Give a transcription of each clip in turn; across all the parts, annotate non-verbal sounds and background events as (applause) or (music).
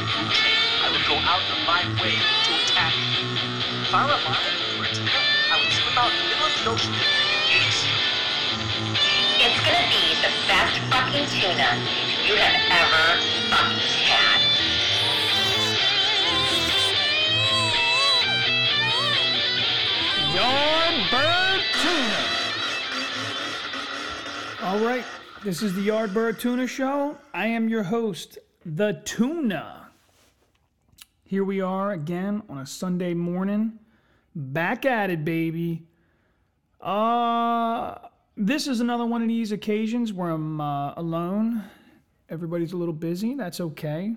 and you came, I would go out of my way to attack you. If I were a marlin or a tuna, I would swim out in the middle of the ocean and eat you. It's gonna be the best fucking tuna you have ever fucking had. Yardbird Tuna. All right, this is the Yardbird Tuna Show. I am your host, the Tuna. Here we are again on a Sunday morning. Back at it, baby. Uh, this is another one of these occasions where I'm uh, alone. Everybody's a little busy. That's okay.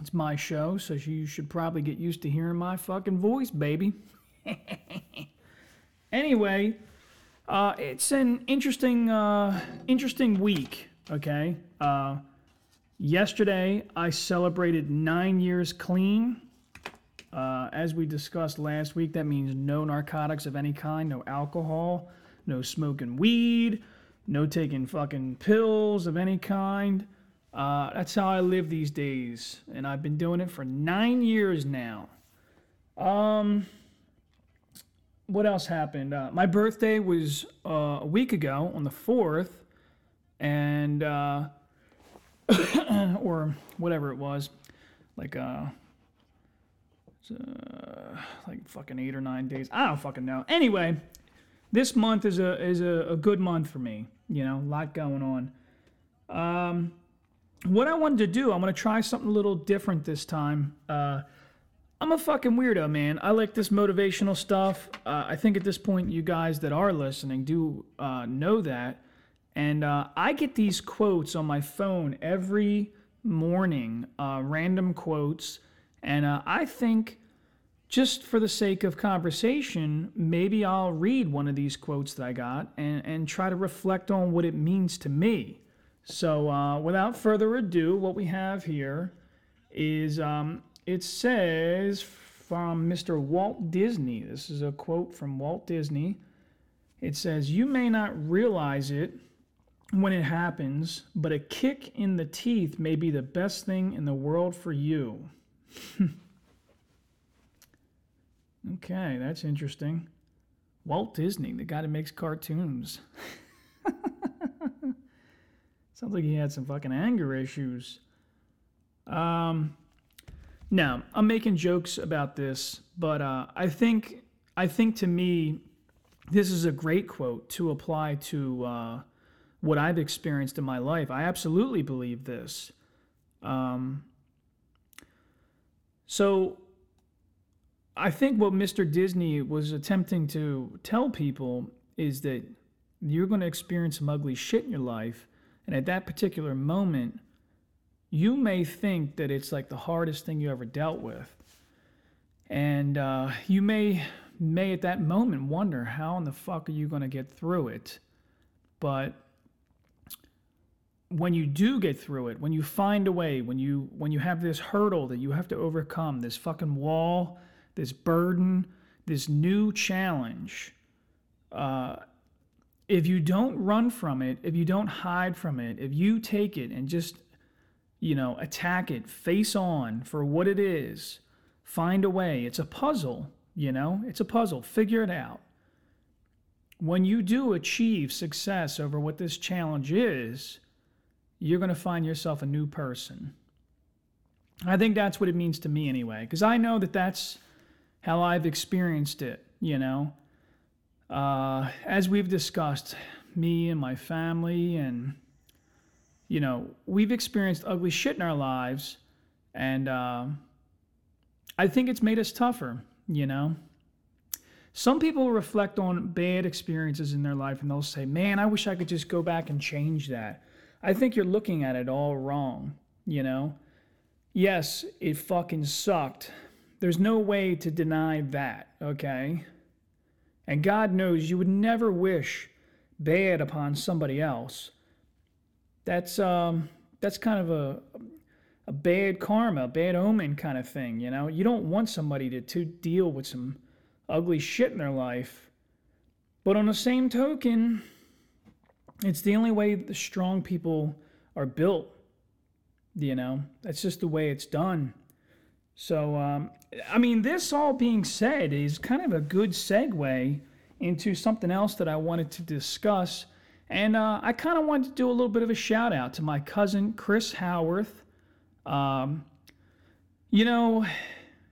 It's my show, so you should probably get used to hearing my fucking voice, baby. (laughs) anyway, uh, it's an interesting, uh, interesting week. Okay. Uh, yesterday, I celebrated nine years clean. Uh, as we discussed last week, that means no narcotics of any kind, no alcohol, no smoking weed, no taking fucking pills of any kind. Uh, that's how I live these days, and I've been doing it for nine years now. Um, what else happened? Uh, my birthday was uh, a week ago on the fourth, and uh, (coughs) or whatever it was, like uh, uh, like fucking eight or nine days. I don't fucking know. Anyway, this month is a is a, a good month for me. You know, a lot going on. Um, what I wanted to do, I'm gonna try something a little different this time. Uh, I'm a fucking weirdo, man. I like this motivational stuff. Uh, I think at this point, you guys that are listening do uh, know that. And uh, I get these quotes on my phone every morning, uh, random quotes. And uh, I think, just for the sake of conversation, maybe I'll read one of these quotes that I got and, and try to reflect on what it means to me. So, uh, without further ado, what we have here is um, it says from Mr. Walt Disney. This is a quote from Walt Disney. It says, You may not realize it when it happens, but a kick in the teeth may be the best thing in the world for you. (laughs) okay, that's interesting. Walt Disney, the guy that makes cartoons. (laughs) Sounds like he had some fucking anger issues. Um, now, I'm making jokes about this, but uh, I think I think to me, this is a great quote to apply to uh, what I've experienced in my life. I absolutely believe this. Um, so, I think what Mr. Disney was attempting to tell people is that you're going to experience some ugly shit in your life, and at that particular moment you may think that it's like the hardest thing you ever dealt with. And uh, you may may at that moment wonder how in the fuck are you going to get through it. But when you do get through it, when you find a way, when you when you have this hurdle that you have to overcome, this fucking wall, this burden, this new challenge, uh, if you don't run from it, if you don't hide from it, if you take it and just you know, attack it face on for what it is. Find a way. It's a puzzle, you know, it's a puzzle. Figure it out. When you do achieve success over what this challenge is, you're going to find yourself a new person. I think that's what it means to me anyway, because I know that that's how I've experienced it, you know. Uh, as we've discussed, me and my family and you know, we've experienced ugly shit in our lives, and uh, I think it's made us tougher, you know. Some people reflect on bad experiences in their life and they'll say, man, I wish I could just go back and change that. I think you're looking at it all wrong, you know. Yes, it fucking sucked. There's no way to deny that, okay? And God knows you would never wish bad upon somebody else that's um, that's kind of a a bad karma, bad omen kind of thing. You know, you don't want somebody to to deal with some ugly shit in their life. But on the same token, it's the only way the strong people are built. You know, that's just the way it's done. So, um, I mean, this all being said is kind of a good segue into something else that I wanted to discuss. And uh, I kind of wanted to do a little bit of a shout out to my cousin, Chris Howarth. Um, you know,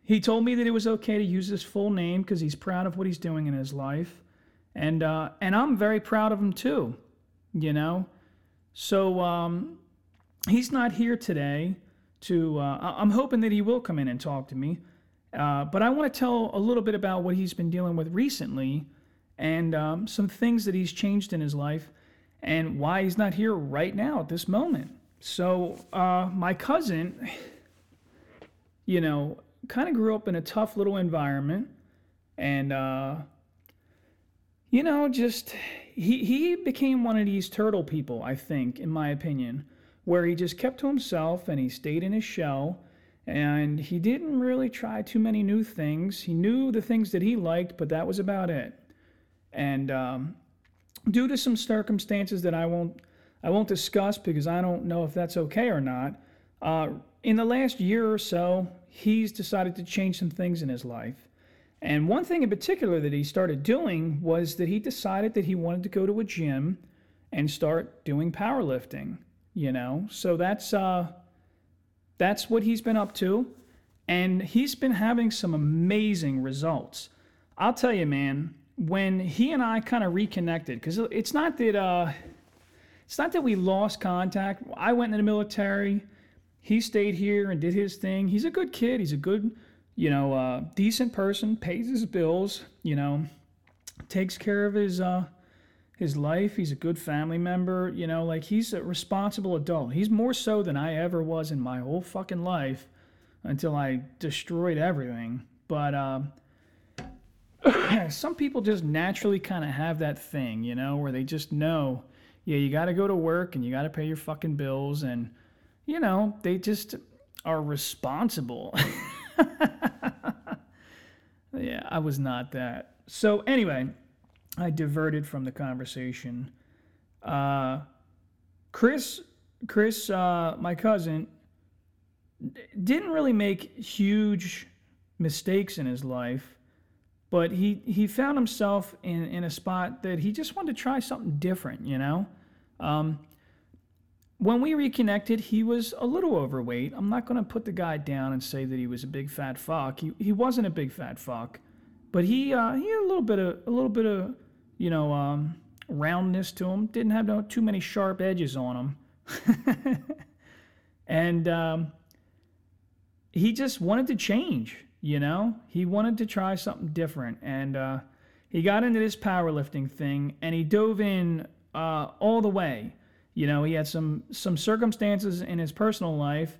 he told me that it was okay to use his full name because he's proud of what he's doing in his life. And, uh, and I'm very proud of him too, you know. So um, he's not here today to, uh, I'm hoping that he will come in and talk to me. Uh, but I want to tell a little bit about what he's been dealing with recently and um, some things that he's changed in his life and why he's not here right now at this moment. So, uh, my cousin, you know, kind of grew up in a tough little environment and, uh, you know, just he, he became one of these turtle people, I think, in my opinion, where he just kept to himself and he stayed in his shell and he didn't really try too many new things. He knew the things that he liked, but that was about it. And um, due to some circumstances that I won't I won't discuss because I don't know if that's okay or not. Uh, in the last year or so, he's decided to change some things in his life. And one thing in particular that he started doing was that he decided that he wanted to go to a gym and start doing powerlifting, you know? So that's uh that's what he's been up to and he's been having some amazing results. I'll tell you, man, when he and I kind of reconnected, because it's not that uh, it's not that we lost contact. I went in the military. He stayed here and did his thing. He's a good kid. He's a good, you know, uh, decent person. Pays his bills. You know, takes care of his uh, his life. He's a good family member. You know, like he's a responsible adult. He's more so than I ever was in my whole fucking life until I destroyed everything. But uh, (clears throat) some people just naturally kind of have that thing, you know, where they just know, yeah, you got to go to work and you got to pay your fucking bills. And, you know, they just are responsible. (laughs) yeah, I was not that. So, anyway, I diverted from the conversation. Uh, Chris, Chris, uh, my cousin, didn't really make huge mistakes in his life but he he found himself in in a spot that he just wanted to try something different you know um, when we reconnected he was a little overweight. I'm not going to put the guy down and say that he was a big fat fuck. He, he wasn't a big fat fuck but he uh, he had a little bit of a little bit of you know um, roundness to him. Didn't have no, too many sharp edges on him. (laughs) And um, he just wanted to change you know, he wanted to try something different, and uh, he got into this powerlifting thing, and he dove in uh, all the way. You know, he had some some circumstances in his personal life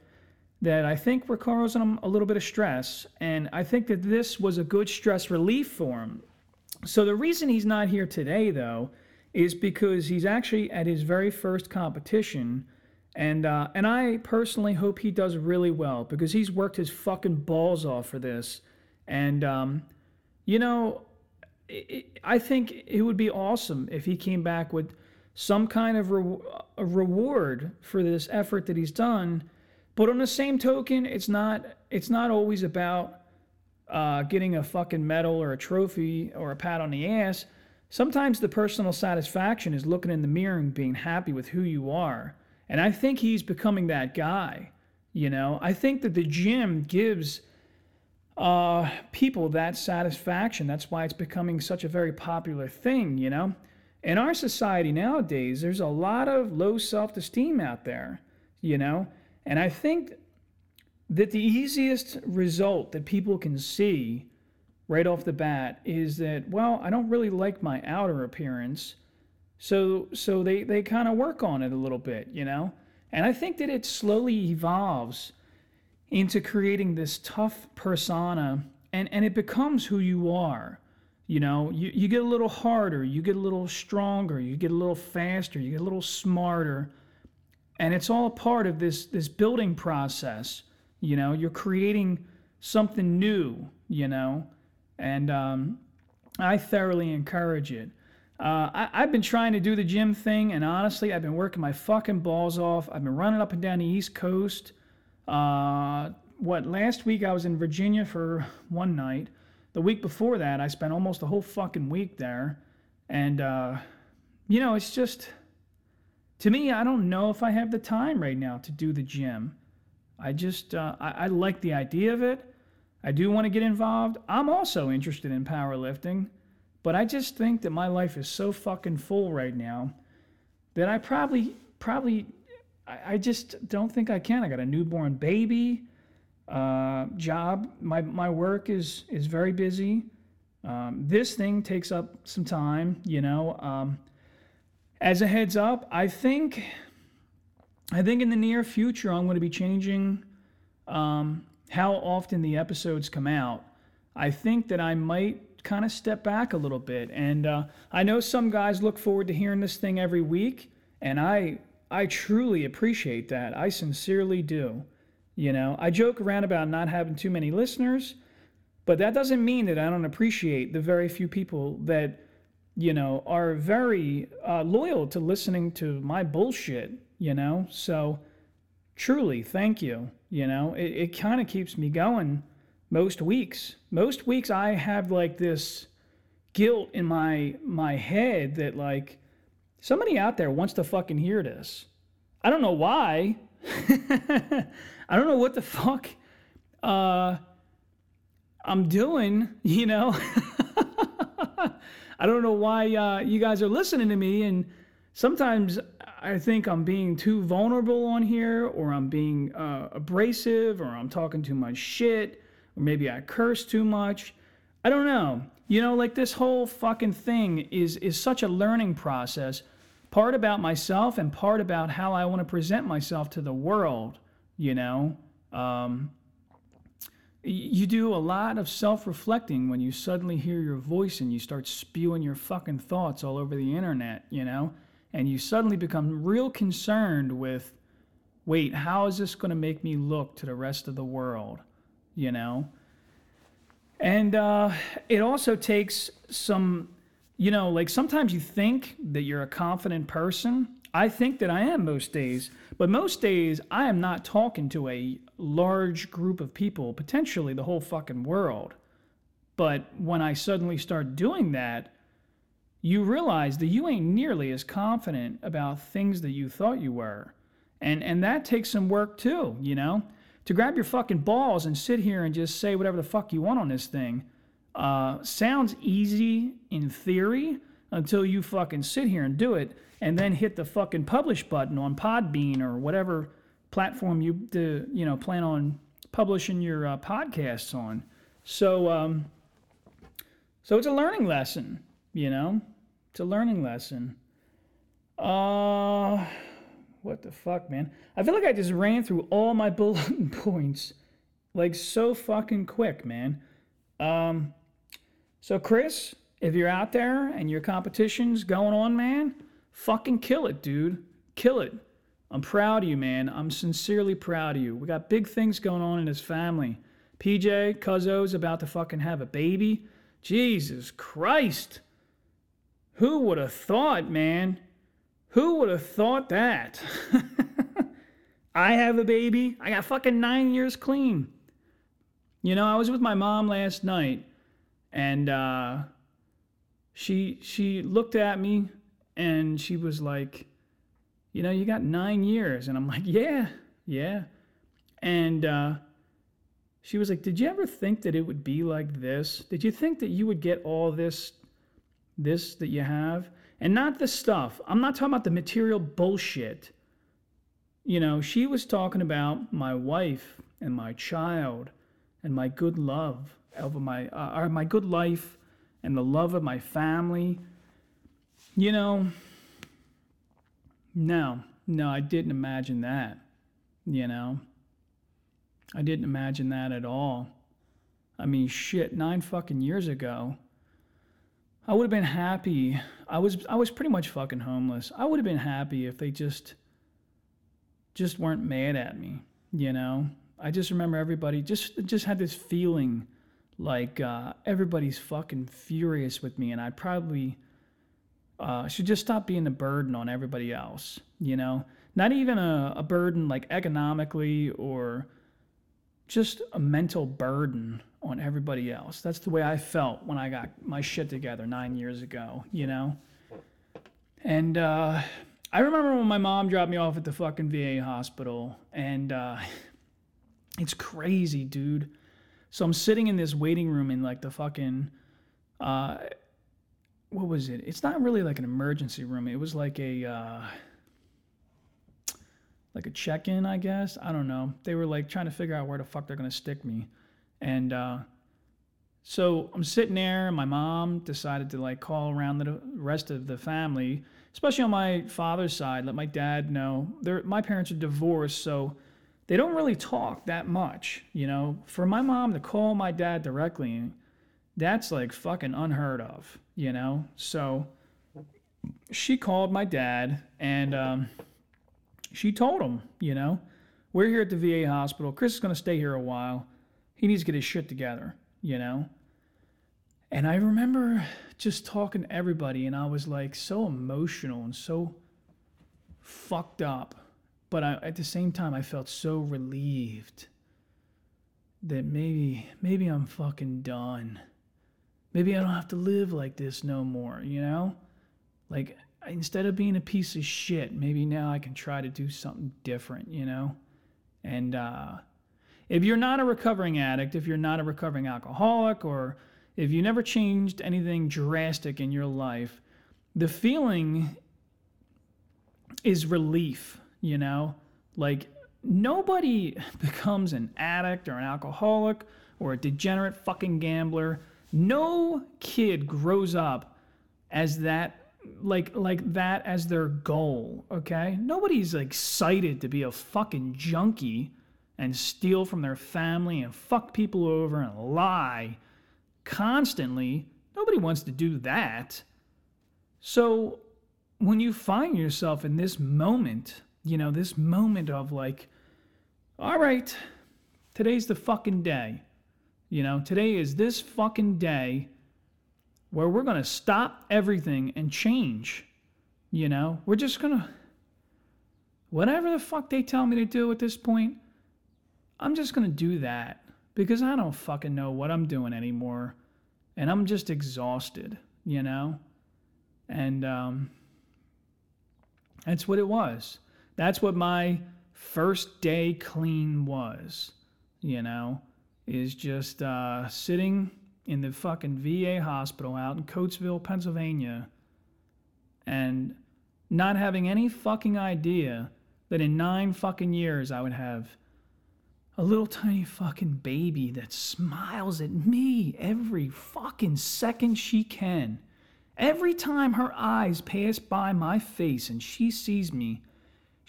that I think were causing him a little bit of stress, and I think that this was a good stress relief for him. So the reason he's not here today, though, is because he's actually at his very first competition and uh, and I personally hope he does really well because he's worked his fucking balls off for this. And um, you know, it, I think it would be awesome if he came back with some kind of re- a reward for this effort that he's done. But on the same token, it's not it's not always about uh, getting a fucking medal or a trophy or a pat on the ass. Sometimes the personal satisfaction is looking in the mirror and being happy with who you are. And I think he's becoming that guy. You know, I think that the gym gives uh, people that satisfaction. That's why it's becoming such a very popular thing, you know? In our society nowadays, there's a lot of low self esteem out there, you know? And I think that the easiest result that people can see right off the bat is that, well, I don't really like my outer appearance. So so they they kind of work on it a little bit, you know. And I think that it slowly evolves into creating this tough persona and and it becomes who you are. You know, you, you get a little harder, you get a little stronger, you get a little faster, you get a little smarter. And it's all a part of this this building process. You know, you're creating something new, you know, and um, I thoroughly encourage it. Uh, I, I've been trying to do the gym thing, and honestly, I've been working my fucking balls off. I've been running up and down the East Coast. Uh, what, last week I was in Virginia for (laughs) one night. The week before that, I spent almost a whole fucking week there. And, uh, you know, it's just, to me, I don't know if I have the time right now to do the gym. I just, uh, I, I like the idea of it. I do want to get involved. I'm also interested in powerlifting, but I just think that my life is so fucking full right now that I probably, probably, I, I just don't think I can. I got a newborn baby. Uh, job. My my work is is very busy. Um, this thing takes up some time. You know. Um, as a heads up, I think I think in the near future I'm going to be changing um, how often the episodes come out. I think that I might kind of step back a little bit, and uh, I know some guys look forward to hearing this thing every week, and I I truly appreciate that. I sincerely do. You know, I joke around about not having too many listeners, but that doesn't mean that I don't appreciate the very few people that, you know, are very uh, loyal to listening to my bullshit, you know? So truly, thank you. You know, it, it kind of keeps me going most weeks. Most weeks I have like this guilt in my my head that like somebody out there wants to fucking hear this. I don't know why. (laughs) I don't know what the fuck uh, I'm doing, you know. (laughs) I don't know why uh, you guys are listening to me, and sometimes I think I'm being too vulnerable on here, or I'm being uh, abrasive, or I'm talking too much shit, or maybe I curse too much. I don't know. You know, like this whole fucking thing is is such a learning process. Part about myself and part about how I want to present myself to the world you know? Um, you do a lot of self-reflecting when you suddenly hear your voice and you start spewing your fucking thoughts all over the internet you know? And you suddenly become real concerned with wait how is this going to make me look to the rest of the world you know? And uh, it also takes some you know like sometimes you think that you're a confident person I think that I am most days, but most days I am not talking to a large group of people, potentially the whole fucking world. But when I suddenly start doing that, you realize that you ain't nearly as confident about things that you thought you were. And and that takes some work too, you know? To grab your fucking balls and sit here and just say whatever the fuck you want on this thing uh, sounds easy in theory until you fucking sit here and do it and then hit the fucking publish button on Podbean or whatever platform you do, you know plan on publishing your uh, podcasts on. So um, so it's a learning lesson, you know. It's a learning lesson. Uh what the fuck, man? I feel like I just ran through all my bullet (laughs) points like so fucking quick, man. Um so Chris, if you're out there and your competition's going on, man, Fucking kill it, dude. Kill it. I'm proud of you, man. I'm sincerely proud of you. We got big things going on in his family. PJ, Cuzzo's about to fucking have a baby. Jesus Christ. Who would have thought, man? Who would have thought that? (laughs) I have a baby. I got fucking nine years clean. You know, I was with my mom last night and uh, she she looked at me and she was like, You know, you got nine years. And I'm like, (laughs) Yeah, yeah. And uh, she was like, Did you ever think that it would be like this? Did you think that you would get all this, this that you have? And not the stuff. I'm not talking about the material bullshit. You know, she was talking about my wife and my child and my good love of my, uh, or my good life and the love of my family you know, no, no, I didn't imagine that. You know, I didn't imagine that at all. I mean, shit, nine fucking years ago, I would have been happy. I was I was pretty much fucking homeless. I would have been happy if they just just weren't mad at me, you know? I just remember everybody just just had this feeling like uh, everybody's fucking furious with me and I'd probably uh, should just stop being a burden on everybody else. You know, not even a, a burden like economically or just a mental burden on everybody else. That's the way I felt when I got my shit together nine years ago, you know? And uh, I remember when my mom dropped me off at the fucking VA hospital, and uh, (laughs) it's crazy, dude. So I'm sitting in this waiting room in like the fucking, uh, what was it? It's not really like an emergency room. It was like a, uh, like a check-in, I guess. I don't know. They were like trying to figure out where the fuck they're gonna stick me, and uh, so I'm sitting there. And my mom decided to like call around the rest of the family, especially on my father's side. Let my dad know. They're, my parents are divorced, so they don't really talk that much. You know, for my mom to call my dad directly, that's like fucking unheard of. You know, so she called my dad and. Um, she told him, you know, we're here at the VA hospital. Chris is going to stay here a while. He needs to get his shit together, you know? And I remember just talking to everybody, and I was like so emotional and so fucked up. But I, at the same time, I felt so relieved that maybe, maybe I'm fucking done. Maybe I don't have to live like this no more, you know? Like, instead of being a piece of shit, maybe now I can try to do something different, you know? And uh, if you're not a recovering addict, if you're not a recovering alcoholic, or if you never changed anything drastic in your life, the feeling is relief, you know? Like, nobody (laughs) becomes an addict or an alcoholic or a degenerate fucking gambler. No kid grows up as that like like that as their goal, okay? Nobody's excited to be a fucking junkie and steal from their family and fuck people over and lie constantly. Nobody wants to do that. So when you find yourself in this moment, you know, this moment of like, all right, today's the fucking day. You know, today is this fucking day where we're going to stop everything and change. You know, we're just going to, whatever the fuck they tell me to do at this point, I'm just going to do that because I don't fucking know what I'm doing anymore. And I'm just exhausted, you know? And um, that's what it was. That's what my first day clean was, you know, is just uh, sitting in the fucking VA hospital out in Coatesville, Pennsylvania, and not having any fucking idea that in nine fucking years I would have a little tiny fucking baby that smiles at me every fucking second she can. Every time her eyes pass by my face and she sees me,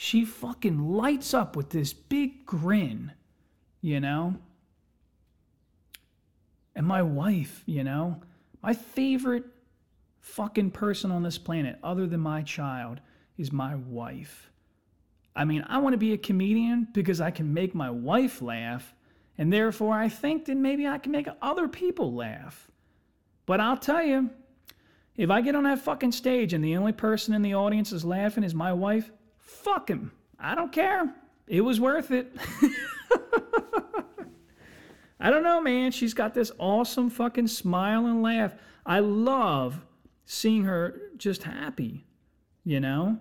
she fucking lights up with this big grin, you know? and my wife, you know, my favorite fucking person on this planet, other than my child, is my wife. I mean, I want to be a comedian because I can make my wife laugh, and therefore I think that maybe I can make other people laugh. But I'll tell you, if I get on that fucking stage and the only person in the audience is laughing is my wife, fuck him. I don't care. It was worth it. (laughs) I don't know, man. She's got this awesome fucking smile and laugh. I love seeing her just happy, you know?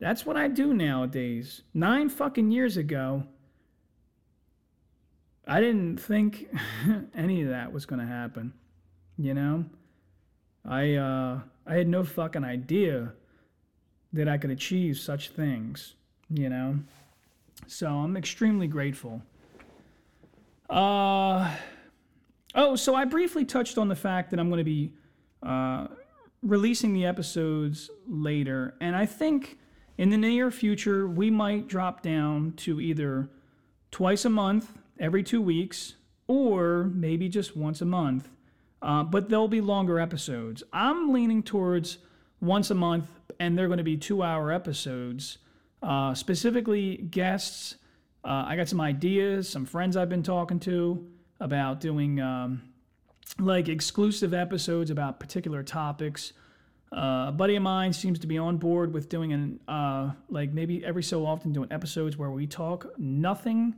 That's what I do nowadays. Nine fucking years ago, I didn't think (laughs) any of that was going to happen, you know? I, uh, I had no fucking idea that I could achieve such things, you know? So I'm extremely grateful. Uh, oh, so I briefly touched on the fact that I'm going to be uh, releasing the episodes later, and I think in the near future we might drop down to either twice a month, every two weeks, or maybe just once a month. Uh, but there'll be longer episodes. I'm leaning towards once a month, and they're going to be two hour episodes, uh, specifically guests uh, I got some ideas, some friends I've been talking to about doing um, like exclusive episodes about particular topics. Uh, a buddy of mine seems to be on board with doing an uh, like maybe every so often doing episodes where we talk nothing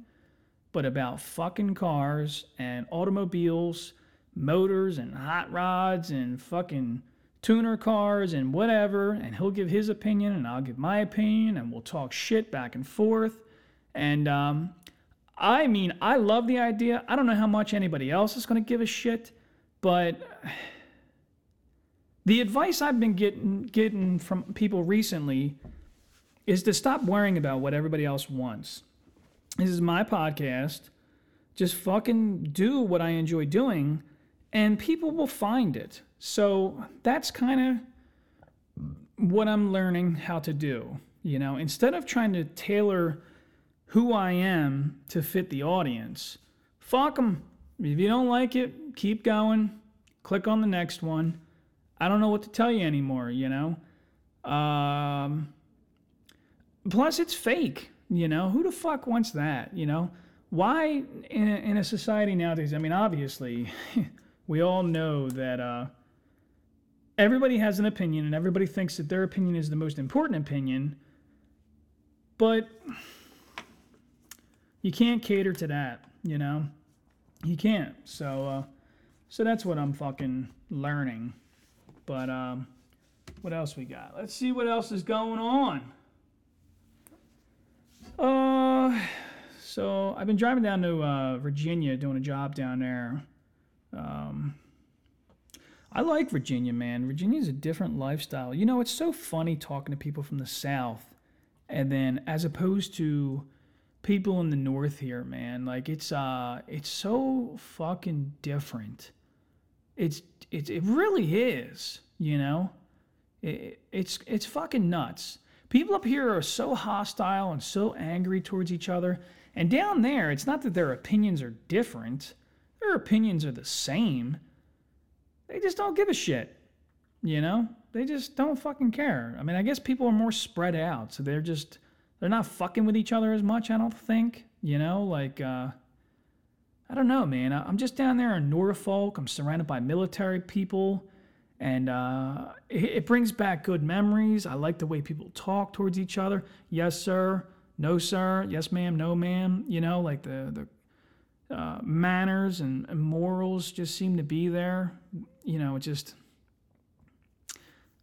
but about fucking cars and automobiles, motors and hot rods and fucking tuner cars and whatever. And he'll give his opinion and I'll give my opinion and we'll talk shit back and forth. And um, I mean, I love the idea. I don't know how much anybody else is going to give a shit, but (sighs) the advice I've been getting getting from people recently is to stop worrying about what everybody else wants. This is my podcast. Just fucking do what I enjoy doing, and people will find it. So that's kind of what I'm learning how to do. You know, instead of trying to tailor who I am to fit the audience, fuck them. If you don't like it, keep going. Click on the next one. I don't know what to tell you anymore, you know? Um, plus, it's fake. You know, who the fuck wants that? You know, why in a, in a society nowadays? I mean, obviously, (laughs) we all know that uh, everybody has an opinion and everybody thinks that their opinion is the most important opinion, but you can't cater to that. You know, you can't. So, uh, so that's what I'm fucking learning. But um, what else we got? Let's see what else is going on. Uh, so I've been driving down to uh, Virginia doing a job down there. Um, I like Virginia, man. Virginia's a different lifestyle. You know, it's so funny talking to people from the South, and then as opposed to people in the North here, man. Like it's uh, it's so fucking different. It's it's it really is. You know, it, it's it's fucking nuts. People up here are so hostile and so angry towards each other. And down there, it's not that their opinions are different, their opinions are the same. They just don't give a shit. You know? They just don't fucking care. I mean, I guess people are more spread out, so they're just they're not fucking with each other as much, I don't think. You know, like uh I don't know, man. I'm just down there in Norfolk. I'm surrounded by military people and uh, it, it, brings back good memories. I like the way people talk towards each other. Yes, sir. No, sir. Yes, ma'am. No, ma'am. You know, like the the uh, manners and, and, morals just seem to be there. You know, it just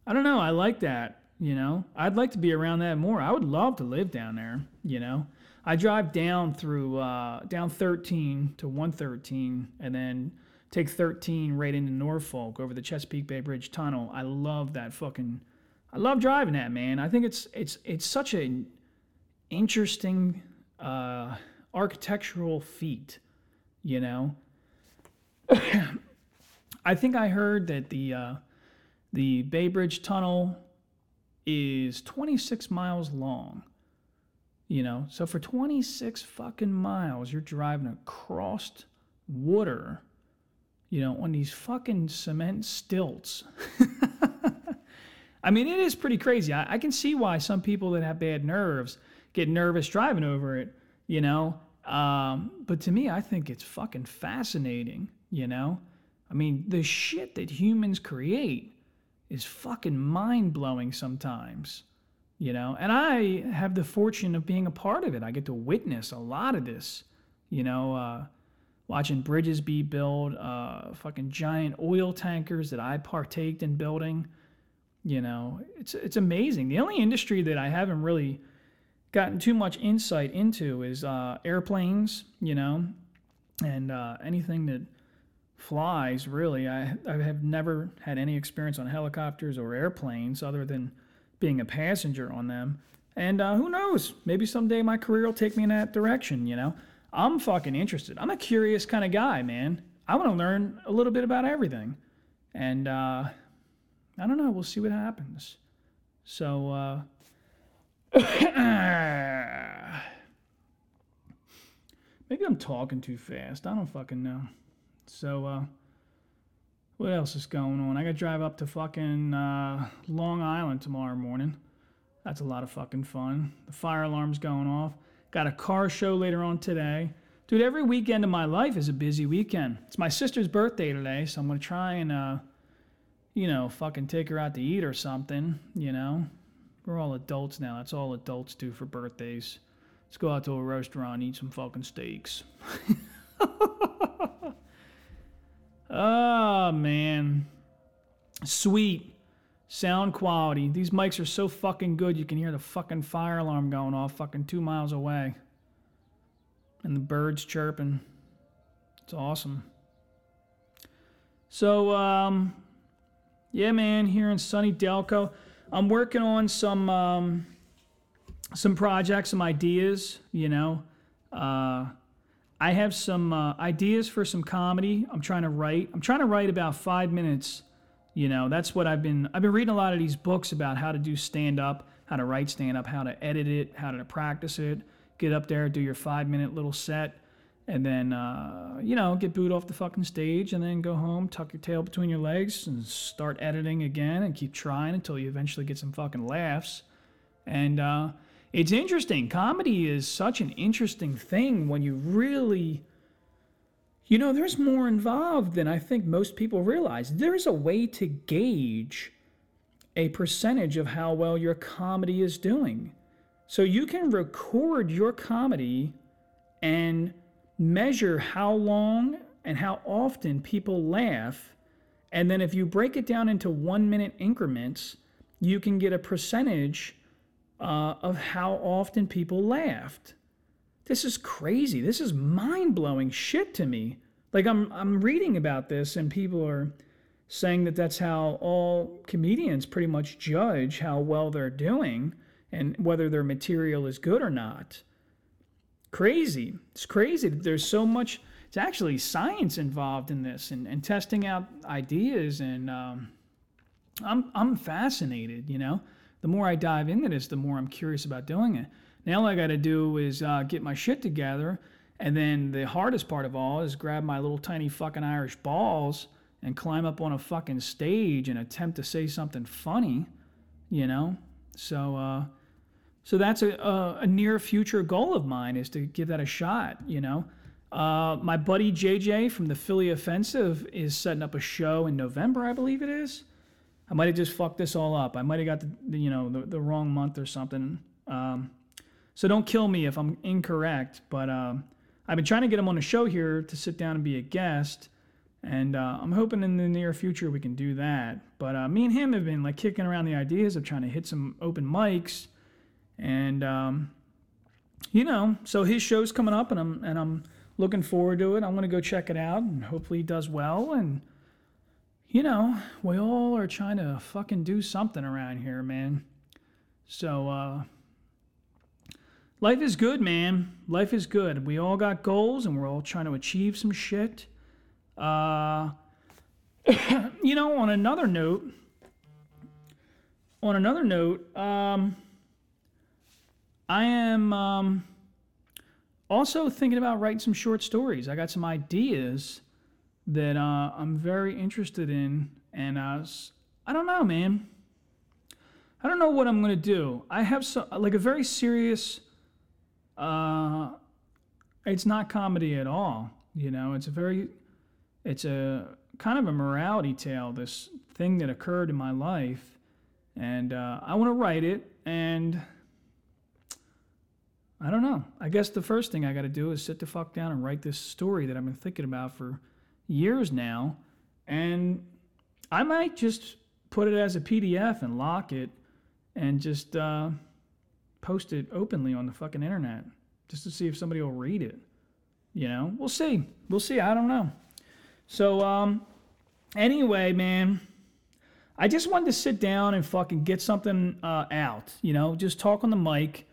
I don't know. I like that. You know, I'd like to be around that more. I would love to live down there. You know, I drive down through uh, down 13 to 113, and then take 13 right into Norfolk over the Chesapeake Bay Bridge Tunnel. I love that fucking. I love driving that man. I think it's it's it's such an interesting uh, architectural feat. You know. (laughs) I think I heard that the uh, the Bay Bridge Tunnel is 26 miles long. You know, so for 26 fucking miles, you're driving across water you know, on these fucking cement stilts. (laughs) I mean, it is pretty crazy. I, I, can see why some people that have bad nerves get nervous driving over it, you know. Um, but to me, I think it's fucking fascinating, you know. I mean, the shit that humans create is fucking mind blowing sometimes, you know. And I have the fortune of being a part of it. I get to witness a lot of this, you know. Uh, watching bridges be built, uh, fucking giant oil tankers that I partaked in building. You know, it's it's amazing. The only industry that I haven't really gotten too much insight into is uh, airplanes. You know, and uh, anything that flies. Really, I I have never had any experience on helicopters or airplanes other than being a passenger on them. And uh, who knows? Maybe someday my career will take me in that direction. You know. I'm fucking interested. I'm a curious kind of guy, man. I want to learn a little bit about everything. And uh, I don't know. We'll see what happens. So, uh, (coughs) maybe I'm talking too fast. I don't fucking know. So, uh, what else is going on? I got to drive up to fucking uh, Long Island tomorrow morning. That's a lot of fucking fun. The fire alarm's going off. Got a car show later on today. Dude, every weekend of my life is a busy weekend. It's my sister's birthday today, so I'm going to try and, uh, you know, fucking take her out to eat or something, you know. We're all adults now. That's all adults do for birthdays. Let's go out to a restaurant, eat some fucking steaks. (laughs) oh, man. Sweet sound quality. These mics are so fucking good, you can hear the fucking fire alarm going off fucking two miles away. And the birds chirping. It's awesome. So, um, yeah, man, here in sunny Delco, I'm working on some um, some projects, some ideas. You know, uh, I have some uh, ideas for some comedy. I'm trying to write. I'm trying to write about five minutes. You know, that's what I've been. I've been reading a lot of these books about how to do stand up, how to write stand up, how to edit it, how to practice it. Get up there, do your five minute little set and then uh, you know get booed off the fucking stage and then go home tuck your tail between your legs and start editing again and keep trying until you eventually get some fucking laughs and uh, it's interesting. Comedy is such an interesting thing when you really you know there's more involved than i think most people realize. There's a way to gauge a percentage of how well your comedy is doing. So you can record your comedy and measure how long and how often people laugh. And then if you break it down into one minute increments, you can get a percentage uh, of how often people laughed. This is crazy. This is mind blowing shit to me. Like I'm I'm reading about this and people are saying that that's how all comedians pretty much judge how well they're doing and whether their material is good or not crazy. It's crazy. There's so much. It's actually science involved in this and, and testing out ideas. And um, I'm I'm fascinated. You know, the more I dive into this, the more I'm curious about doing it. Now all I got to do is uh, get my shit together. And then the hardest part of all is grab my little tiny fucking Irish balls and climb up on a fucking stage and attempt to say something funny, you know? So, uh, so that's a, a, a, near future goal of mine is to give that a shot, you know. Uh, my buddy JJ from the Philly Offensive is setting up a show in November, I believe it is. I might have just fucked this all up. I might have got the, you know the, the wrong month or something. Um, so don't kill me if I'm incorrect. But um, I've been trying to get him on the show here to sit down and be a guest, and uh, I'm hoping in the near future we can do that. But uh, me and him have been like kicking around the ideas of trying to hit some open mics and um, you know, so his show's coming up, and I'm and I'm looking forward to it. I'm gonna go check it out, and hopefully he does well. And you know, we all are trying to fucking do something around here, man. So uh, life is good, man. Life is good. We all got goals, and we're all trying to achieve some shit. Uh, (coughs) you know, on another note, on another note, um, I am um, also thinking about writing some short stories. I got some ideas that uh, I'm very interested in, and uh, I don't know, man. I don't know what I'm gonna do. I have so like a very serious. Uh, it's not comedy at all. You know, it's a very, it's a kind of a morality tale. This thing that occurred in my life, and uh, I want to write it and I don't know. I guess the first thing I got to do is sit the fuck down and write this story that I've been thinking about for years now. And I might just put it as a PDF and lock it and just uh, post it openly on the fucking internet just to see if somebody will read it. You know, we'll see. We'll see. I don't know. So, um, anyway, man, I just wanted to sit down and fucking get something uh, out. You know, just talk on the mic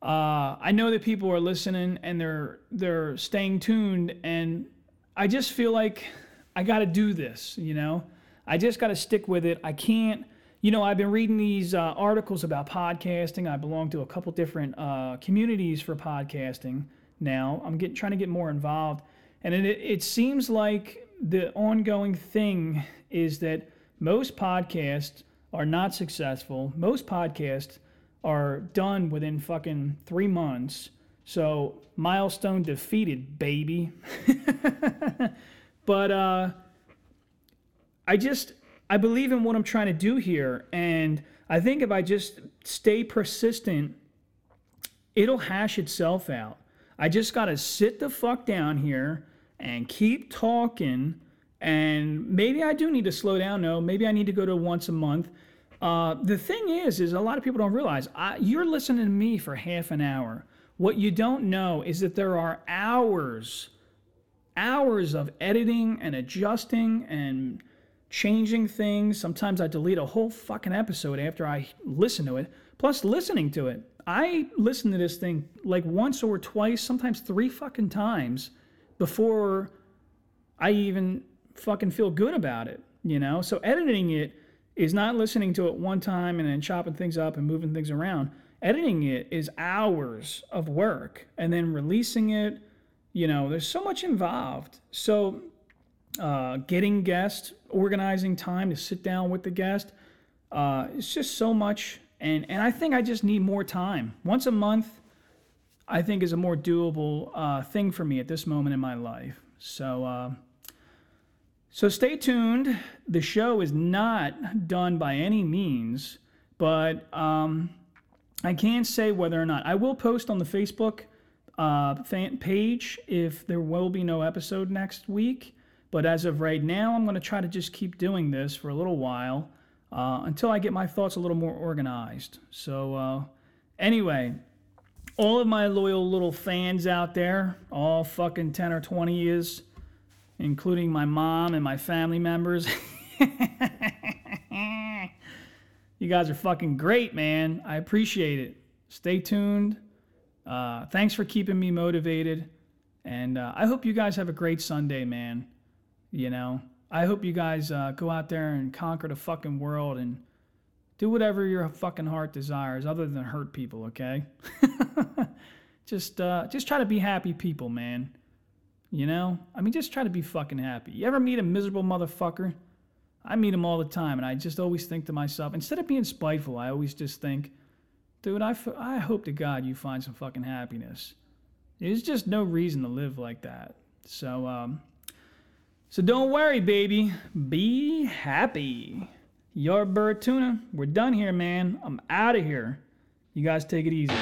uh, I know that people are listening and they're they're staying tuned, and I just feel like I got to do this. You know, I just got to stick with it. I can't. You know, I've been reading these uh, articles about podcasting. I belong to a couple different uh, communities for podcasting now. I'm getting trying to get more involved, and it, it seems like the ongoing thing is that most podcasts are not successful. Most podcasts are done within fucking three months. So milestone defeated, baby. (laughs) but uh, I just I believe in what I'm trying to do here. And I think if I just stay persistent, it'll hash itself out. I just got to sit the fuck down here and keep talking. And maybe I do need to slow down. No, maybe I need to go to once a month. Uh, the thing is, is a lot of people don't realize I, you're listening to me for half an hour. What you don't know is that there are hours, hours of editing and adjusting and changing things. Sometimes I delete a whole fucking episode after I listen to it. Plus, listening to it. I listen to this thing like once or twice, sometimes three fucking times before I even fucking feel good about it, you know? So editing it is not listening to it one time and then chopping things up and moving things around. Editing it is hours of work and then releasing it, you know, there's so much involved. So uh, getting guests, organizing time to sit down with the guest, uh, it's just so much. And, and I think I just need more time. Once a month, I think is a more doable uh, thing for me at this moment in my life. So, uh, so stay tuned. The show is not done by any means, but um, I can't say whether or not. I will post on the Facebook uh, fan page if there will be no episode next week. But as of right now, I'm going to try to just keep doing this for a little while uh, until I get my thoughts a little more organized. So, uh, anyway, all of my loyal little fans out there, all fucking 10 or 20 is, including my mom and my family members. (laughs) you guys are fucking great, man. I appreciate it. Stay tuned. Uh, thanks for keeping me motivated. And uh, I hope you guys have a great Sunday, man. You know, I hope you guys uh, go out there and conquer the fucking world and do whatever your fucking heart desires other than hurt people, okay? (laughs) just, uh, just try to be happy people, man. You know? I mean, just try to be fucking happy. You ever meet a miserable motherfucker? I meet them all the time, and I just always think to myself, instead of being spiteful, I always just think, dude, I, f- I hope to God you find some fucking happiness. There's just no reason to live like that. So, um, so don't worry, baby. Be happy. Your bird tuna. We're done here, man. I'm out of here. You guys take it easy.